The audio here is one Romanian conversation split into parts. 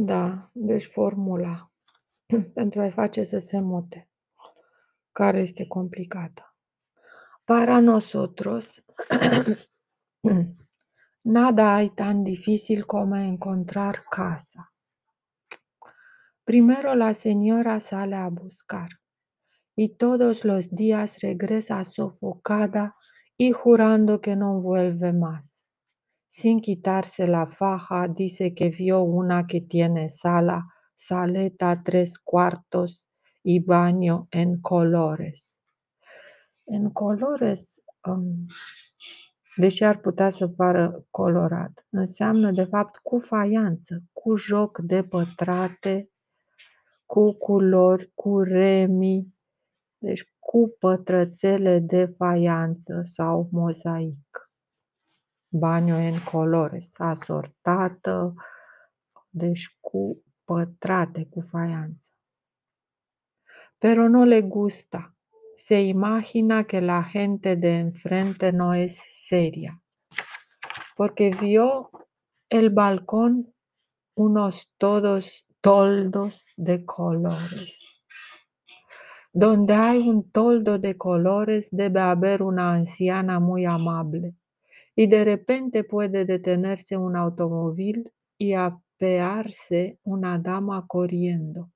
Da, deci formula pentru a-i face să se mute, care este complicată. Para nosotros, nada hay tan difícil como encontrar casa. Primero la señora sale a buscar y todos los días regresa sofocada y jurando que no vuelve más. Sin quitarse la faja, dice que vio una que tiene sala, saleta, tres cuartos y baño en colores. En colores, um, deși ar putea să pară colorat, înseamnă de fapt cu faianță, cu joc de pătrate, cu culori, cu remi, deci cu pătrățele de faianță sau mozaic. Banio în colores, asortată, deci cu pătrate, cu faianță. Pero no le gusta. Se imagina que la gente de enfrente no es seria. Porque vio el balcón unos todos toldos de colores. Donde hay un toldo de colores debe haber una anciana muy amable. Y de repente puede detenerse un automóvil y apearse una dama corriendo.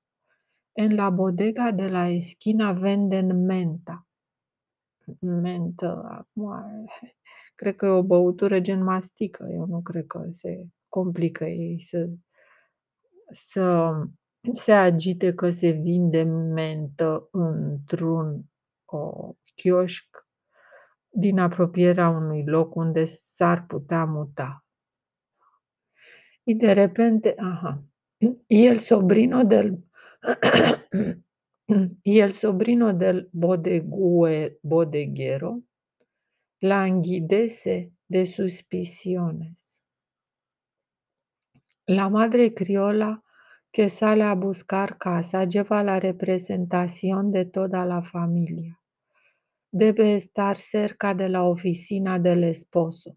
En la bodega de la esquina venden menta. Mentă, acum, cred că e o băutură gen mastică. Eu nu cred că se complică ei să, să se agite că se vinde mentă într-un o, chioșc din apropierea unui loc unde s-ar putea muta. Y de repente, ajá, y el sobrino del el sobrino del bodegue, bodeguero languidece de suspiciones. La madre criolla que sale a buscar casa lleva la representación de toda la familia. Debe estar cerca de la oficina del esposo.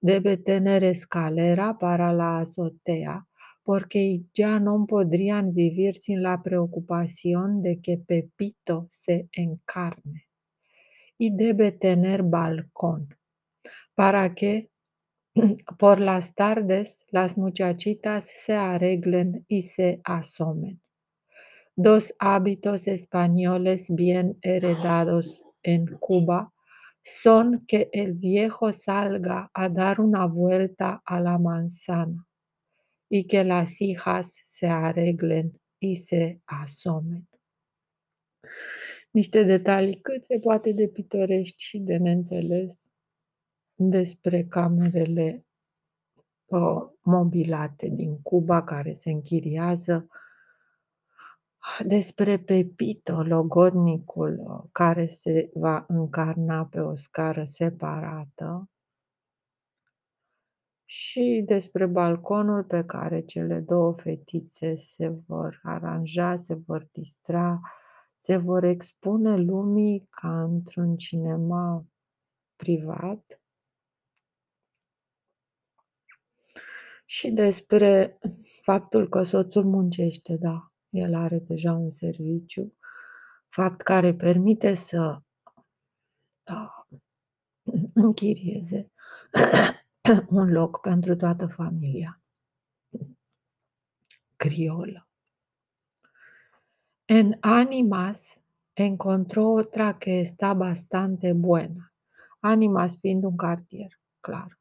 Debe tener escalera para la azotea, porque ya no podrían vivir sin la preocupación de que Pepito se encarne. Y debe tener balcón, para que por las tardes las muchachitas se arreglen y se asomen. Dos hábitos españoles bien heredados en Cuba son que el viejo salga a dar una vuelta a la manzana y que las hijas se arreglen y se asomen. Niște detalii cât se poate de pitorești și de neînțeles despre camerele uh, mobilate din Cuba care se închiriază despre Pepito, logodnicul uh, care se va încarna pe o scară separată și despre balconul pe care cele două fetițe se vor aranja, se vor distra, se vor expune lumii ca într-un cinema privat. Și despre faptul că soțul muncește, da, el are deja un serviciu, fapt care permite să uh, închirieze un loc pentru toată familia criolă. En Animas encontró otra que está bastante buena. Animas fiind un cartier, clar.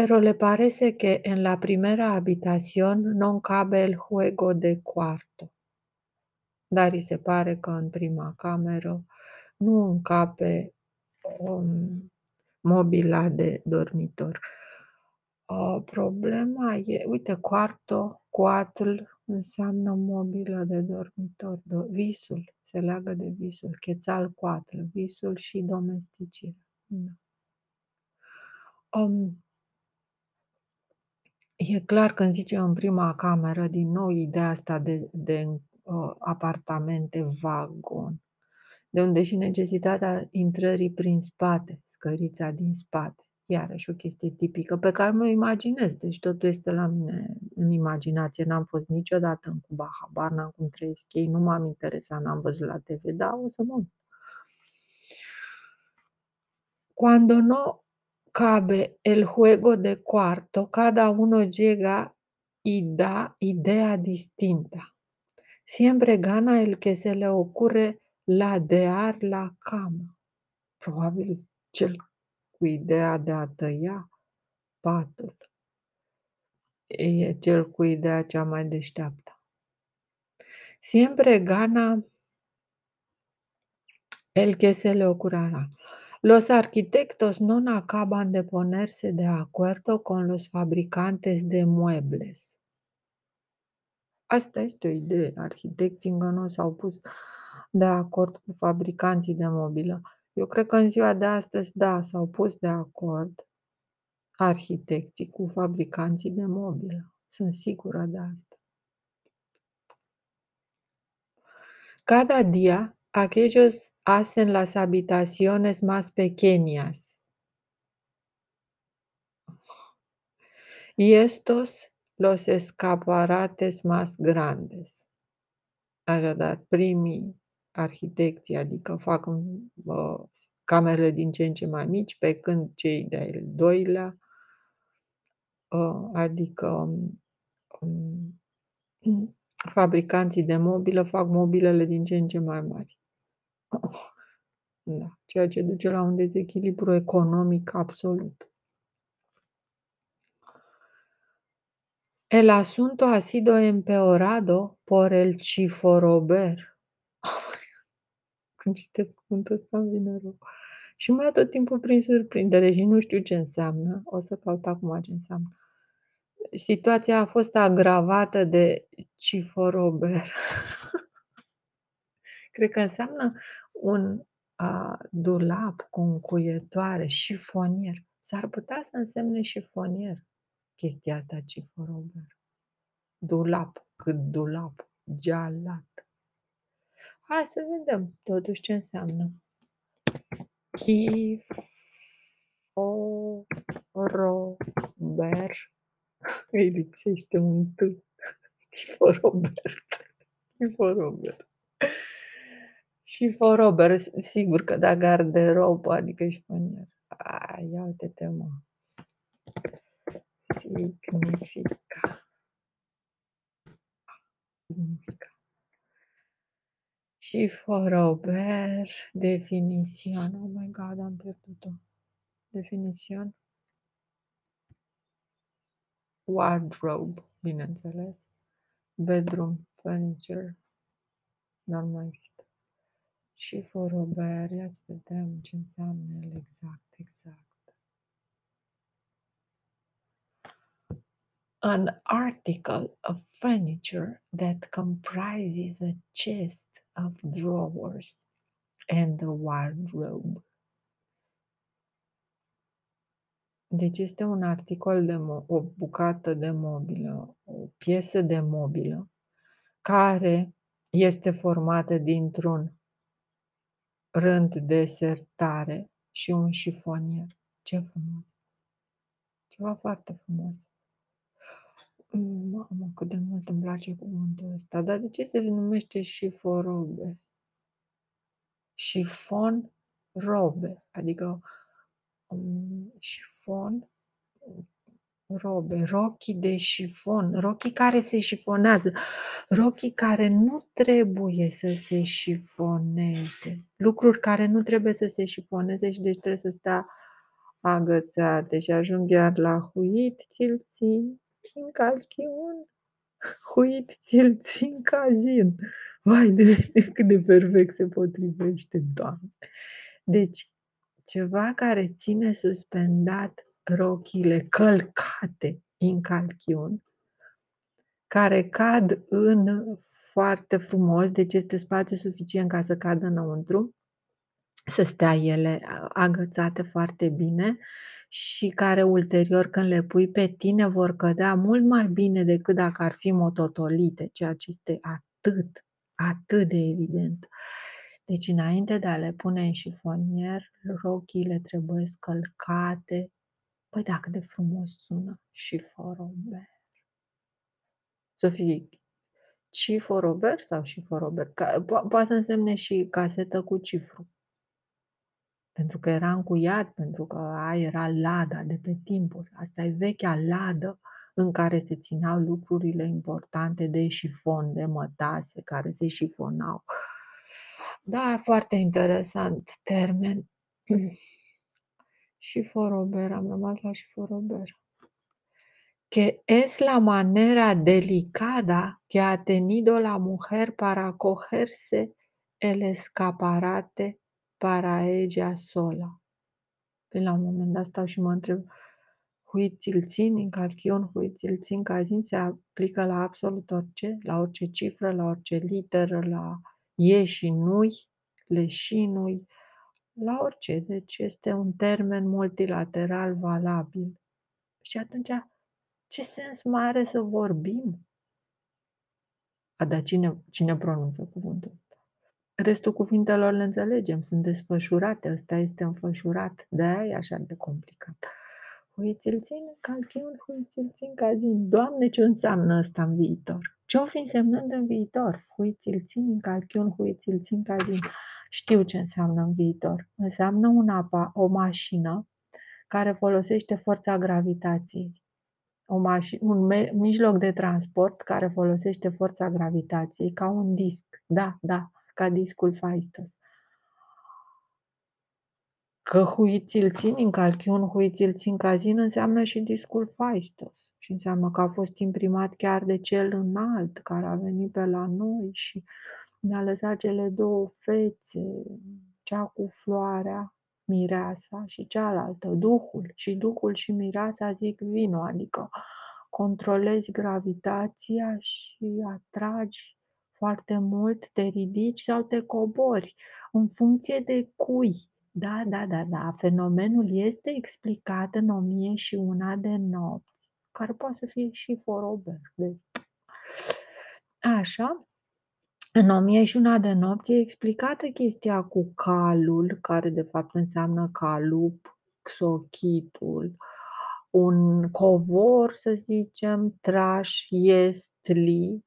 Pero le parece que en la primera habitación no cabe el juego de cuarto. Dar îi se pare că în prima cameră nu încape um, mobila de dormitor. Uh, problema e, uite, cuarto, cuatl înseamnă mobilă de dormitor. Do, visul se leagă de visul. Chețal cuatl, visul și domesticirea. Da. Um, E clar când zice în prima cameră, din nou ideea asta de, de uh, apartamente vagon, de unde și necesitatea intrării prin spate, scărița din spate. iarăși o chestie tipică pe care mă imaginez, deci totul este la mine în imaginație. N-am fost niciodată în Cuba, habar n-am cum trăiesc ei, nu m-am interesat, n-am văzut la TV, dar o să mă uit. Cuando no cabe el juego de cuarto, cada uno llega y da idea distinta. Siempre gana el que se le ocurre ladear la cama. Probabil cel cu ideea de a tăia patul e cel cu ideea cea mai deșteaptă. Siempre gana el que se le ocurra. Los arquitectos no acaban de ponerse de acuerdo con los fabricantes de muebles. Asta este o idee. Arhitecții încă nu s-au pus de acord cu fabricanții de mobilă. Eu cred că în ziua de astăzi, da, s-au pus de acord arhitecții cu fabricanții de mobilă. Sunt sigură de asta. Cada día aquellos hacen las habitaciones más pequeñas y estos los escaparates más grandes. Așadar, primii arhitecții, adică fac uh, camerele din ce în ce mai mici, pe când cei de-al doilea, uh, adică um, fabricanții de mobilă fac mobilele din ce în ce mai mari. Da, ceea ce duce la un dezechilibru economic absolut. El asunto ha sido empeorado por el chiforober. Când citesc cuvântul ăsta îmi vine rău. Și mă ia tot timpul prin surprindere și nu știu ce înseamnă. O să caut acum ce înseamnă. Situația a fost agravată de ciforober. Cred că înseamnă un a, dulap cu încuietoare, șifonier. S-ar putea să însemne șifonier chestia asta ciforober. Dulap, cât dulap, gealat. Hai să vedem totuși ce înseamnă. Chiforober. Îi lipsește un T. Chiforober. Chiforober. Și forober, sigur că da garderobă, adică șifonier. Ai, ia uite-te, mă. Significa. Significa. Și forober, definițion. Oh my God, am pierdut-o. Definițion. Wardrobe, bineînțeles. Bedroom furniture. Există. Și forober, ia să vedem ce înseamnă el exact, exact. An article of furniture that comprises a chest of drawers and a wardrobe. Deci este un articol de mo- o bucată de mobilă, o piesă de mobilă care este formată dintr-un rând de sertare și un șifonier. Ce frumos! Ceva foarte frumos. Mamă, cât de mult îmi place cuvântul ăsta. Dar de ce se numește șiforobe? Șifon robe, adică um, șifon robe, rochii de șifon, rochii care se șifonează, rochii care nu trebuie să se șifoneze, lucruri care nu trebuie să se șifoneze și deci trebuie să stea agățate și ajung iar la huit, ți-l țin, în calchiun, huit, ți-l țin cazin. Vai, de, de cât de perfect se potrivește, Doamne! Deci, ceva care ține suspendat rochile călcate în calchiun, care cad în foarte frumos, deci este spațiu suficient ca să cadă înăuntru, să stea ele agățate foarte bine și care ulterior când le pui pe tine vor cădea mult mai bine decât dacă ar fi mototolite, ceea ce este atât, atât de evident. Deci înainte de a le pune în șifonier, rochile trebuie scălcate Păi da, cât de frumos sună, chiffon Robert. Să fie chiffon Robert sau chiffon Robert? Ca po poate să însemne și casetă cu cifru. Pentru că era încuiat, pentru că aia era lada de pe timpuri. Asta e vechea ladă în care se țineau lucrurile importante de șifon, de mătase, care se șifonau. Da, foarte interesant termen. Chiffon Robert, am rămas la chiffon Robert. Que es la manera delicada que ha tenido la mujer para cogerse el escaparate para ella sola. Păi la un moment dat stau și mă întreb, huițilțin, încalchion, huițilțin, cazin se aplică la absolut orice, la orice cifră, la orice literă, la e și nu-i, le și nu-i, la orice. Deci este un termen multilateral valabil. Și atunci, ce sens mai are să vorbim? A, dar cine, cine pronunță cuvântul ăsta? Restul cuvintelor le înțelegem, sunt desfășurate, ăsta este înfășurat, de-aia e așa de complicat. Huițilțin, calchiun, huițilțin, cazin. Doamne, ce înseamnă ăsta în viitor? Ce o fi însemnând în viitor? Huițilțin, calchiun, huițilțin, cazin. Știu ce înseamnă în viitor. Înseamnă un apa, o mașină care folosește forța gravitației. O maș- un me- mijloc de transport care folosește forța gravitației ca un disc. Da, da, ca discul Faistos. Că huițilțin în calchiun, huițilțin cazin înseamnă și discul Faistos. Și înseamnă că a fost imprimat chiar de cel înalt care a venit pe la noi și ne-a lăsat cele două fețe, cea cu floarea, mireasa și cealaltă, duhul. Și duhul și mireasa zic vino, adică controlezi gravitația și atragi foarte mult, te ridici sau te cobori, în funcție de cui. Da, da, da, da, fenomenul este explicat în o mie și una de nopți, care poate să fie și forober. Deci. Așa, în o mie și una de nopți e explicată chestia cu calul, care de fapt înseamnă calup, xochitul, un covor, să zicem, traș, estli,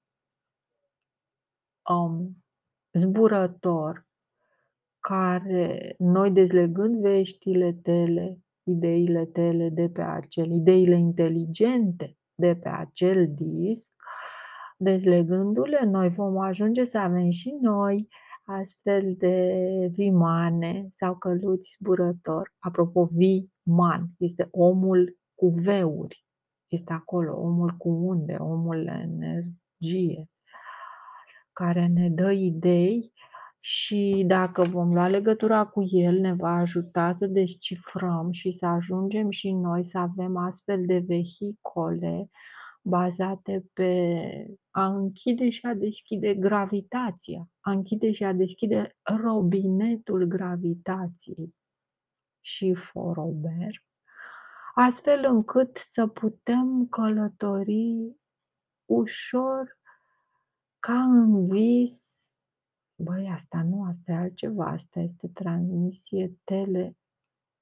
um, zburător, care noi dezlegând veștile tale, ideile tale de pe acel, ideile inteligente de pe acel disc, dezlegându-le, noi vom ajunge să avem și noi astfel de vimane sau căluți zburători. Apropo, viman este omul cu veuri. Este acolo, omul cu unde, omul energie, care ne dă idei și dacă vom lua legătura cu el, ne va ajuta să descifrăm și să ajungem și noi să avem astfel de vehicole bazate pe a închide și a deschide gravitația, a închide și a deschide robinetul gravitației și forober, astfel încât să putem călători ușor ca în vis. Băi, asta nu, asta e altceva, asta este transmisie tele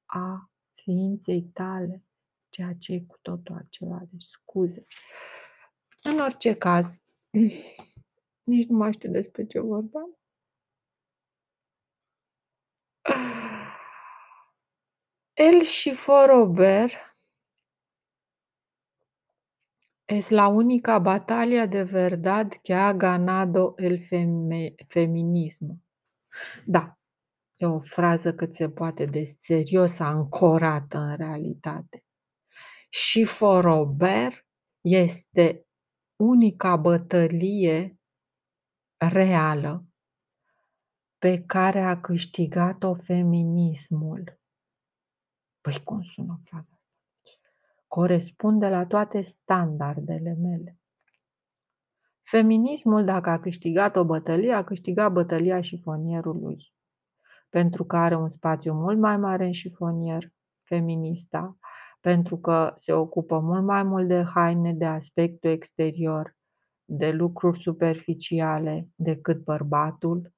a ființei tale, ceea ce e cu totul altceva, deci scuze. În orice caz, nici nu mai știu despre ce vorbeam. El chiffon Robert es la única batalla de verdad que ha ganado el feme feminismo. Da, e o frază cât se poate de serios ancorată în realitate. Chiffon Robert este unica bătălie reală pe care a câștigat-o feminismul. Păi cum sună fraza Corespunde la toate standardele mele. Feminismul, dacă a câștigat o bătălie, a câștigat bătălia șifonierului. Pentru că are un spațiu mult mai mare în șifonier, feminista, pentru că se ocupă mult mai mult de haine, de aspectul exterior, de lucruri superficiale decât bărbatul,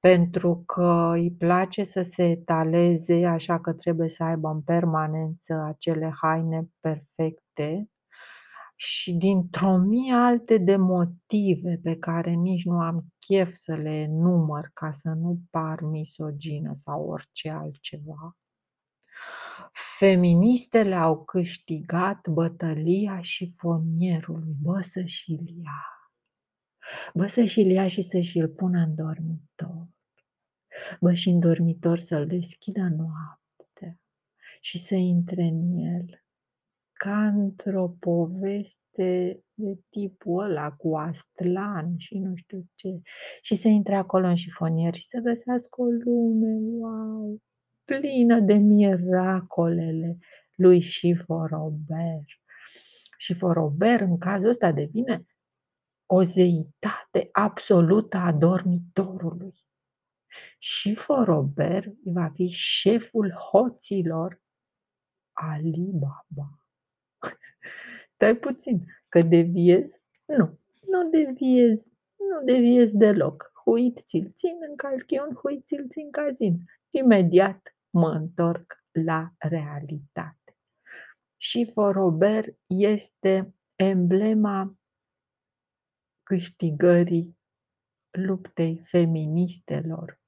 pentru că îi place să se etaleze, așa că trebuie să aibă în permanență acele haine perfecte și dintr-o mie alte de motive pe care nici nu am chef să le enumăr ca să nu par misogină sau orice altceva, feministele au câștigat bătălia șifonierului. Bă, să-și-l ia! Bă, să-și-l ia și să și-l pună în dormitor. Bă, și în dormitor să-l deschidă noaptea și să intre în el ca într-o poveste de tipul ăla cu Astlan și nu știu ce. Și să intre acolo în șifonier și să găsească o lume, wow, plină de miracolele lui Șifo Robert. Șifo Robert în cazul ăsta devine o zeitate absolută a dormitorului. Șifo Robert va fi șeful hoților Alibaba. Stai puțin, că deviez? Nu, nu deviez, nu deviez deloc. Huit ți-l țin în calchion, huit ți-l țin cazin. Imediat mă întorc la realitate. Și Forober este emblema câștigării luptei feministelor,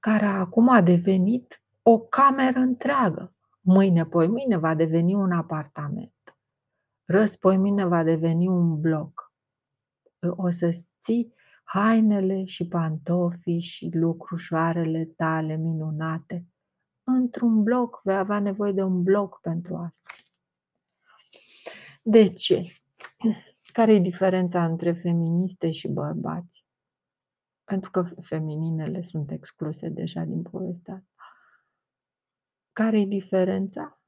care acum a devenit o cameră întreagă. Mâine, poi mâine va deveni un apartament. Răs, poi mâine va deveni un bloc. O să-ți ții hainele și pantofii și lucrușoarele tale minunate într-un bloc. Vei avea nevoie de un bloc pentru asta. De ce? Care e diferența între feministe și bărbați? Pentru că femininele sunt excluse deja din povestea care e diferența?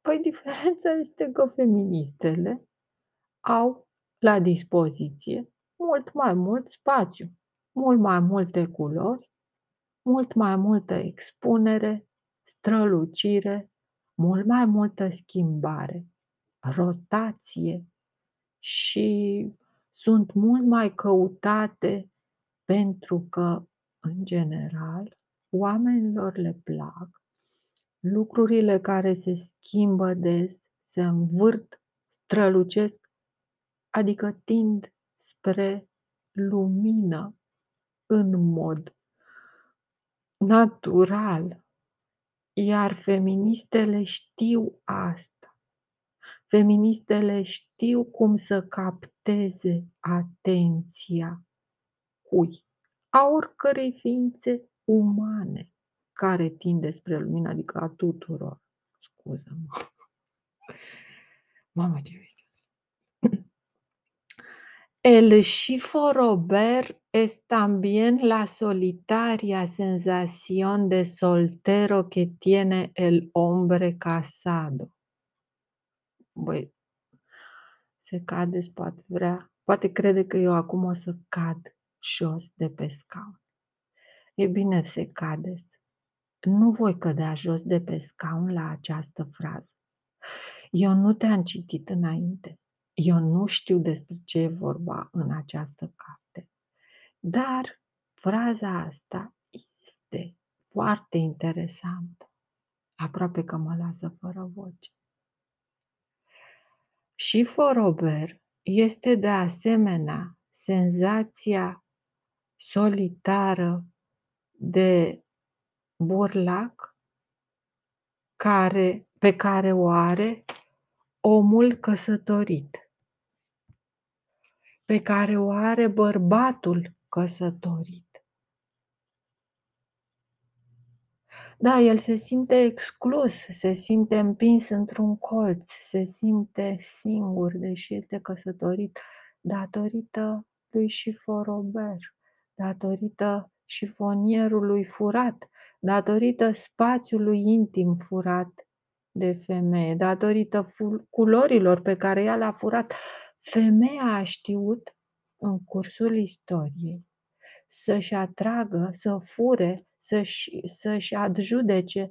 Păi diferența este că feministele au la dispoziție mult mai mult spațiu, mult mai multe culori, mult mai multă expunere, strălucire, mult mai multă schimbare, rotație și sunt mult mai căutate pentru că, în general, oamenilor le plac lucrurile care se schimbă des, se învârt, strălucesc, adică tind spre lumină în mod natural. Iar feministele știu asta. Feministele știu cum să capteze atenția cui? A oricărei ființe umane care tinde spre lumină, adică a tuturor. Scuză-mă. Mamă, ce El Schifo Robert es también la solitaria sensación de soltero que tiene el hombre casado. Băi, se cade, poate vrea, poate crede că eu acum o să cad jos de pe scaun. E bine, se cade nu voi cădea jos de pe scaun la această frază. Eu nu te-am citit înainte. Eu nu știu despre ce e vorba în această carte. Dar fraza asta este foarte interesantă. Aproape că mă lasă fără voce. Și Robert este de asemenea senzația solitară de burlac care, pe care o are omul căsătorit, pe care o are bărbatul căsătorit. Da, el se simte exclus, se simte împins într-un colț, se simte singur, deși este căsătorit, datorită lui Șifo Robert, datorită șifonierului furat, datorită spațiului intim furat de femeie, datorită culorilor pe care ea le-a furat. Femeia a știut în cursul istoriei să-și atragă, să fure, să-și, să-și adjudece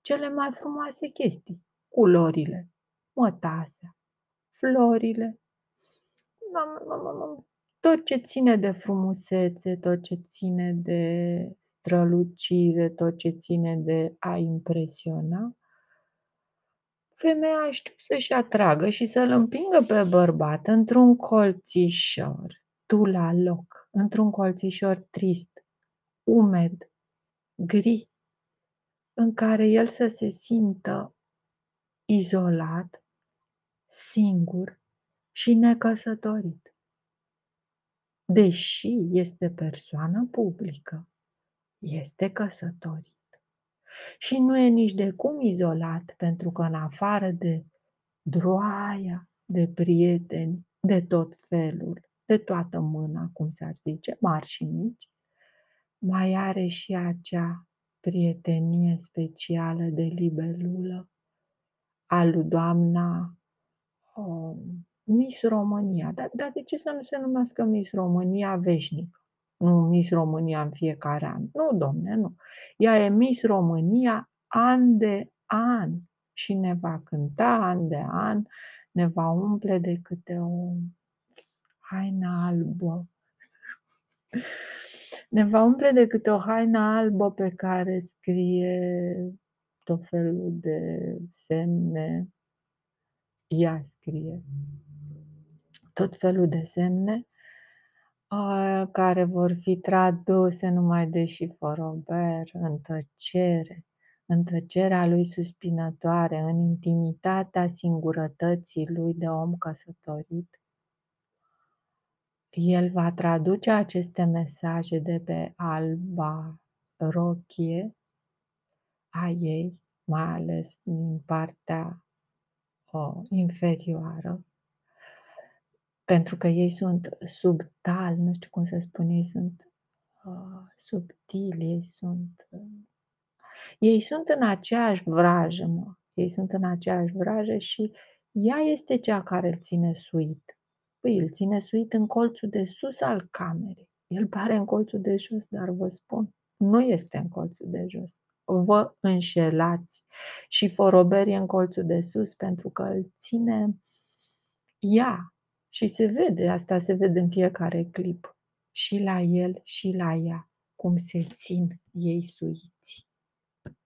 cele mai frumoase chestii, culorile, mătasea, florile, tot ce ține de frumusețe, tot ce ține de strălucire, tot ce ține de a impresiona, femeia știu să-și atragă și să-l împingă pe bărbat într-un colțișor, tu la loc, într-un colțișor trist, umed, gri, în care el să se simtă izolat, singur și necăsătorit. Deși este persoană publică, este căsătorit. Și nu e nici de cum izolat, pentru că în afară de droaia de prieteni de tot felul, de toată mâna, cum s-ar zice, mari și mici, mai are și acea prietenie specială de libelulă a lui doamna um, Miss România. Dar, dar de ce să nu se numească Miss România veșnică? Nu Miss România în fiecare an. Nu, domne, nu. Ea e Miss România an de an și ne va cânta an de an, ne va umple de câte o haină albă. Ne va umple de câte o haină albă pe care scrie tot felul de semne. Ea scrie tot felul de semne care vor fi traduse numai de Șiforober în tăcere, în tăcerea lui suspinătoare, în intimitatea singurătății lui de om căsătorit. El va traduce aceste mesaje de pe alba rochie a ei, mai ales din partea o, inferioară, pentru că ei sunt subtali, nu știu cum să spun, ei sunt uh, subtili, ei sunt... Uh, ei sunt în aceeași vrajă, mă. Ei sunt în aceeași vrajă și ea este cea care îl ține suit. Păi îl ține suit în colțul de sus al camerei. El pare în colțul de jos, dar vă spun, nu este în colțul de jos. Vă înșelați. Și foroberie în colțul de sus pentru că îl ține ea, și se vede, asta se vede în fiecare clip, și la el și la ea, cum se țin ei suiți.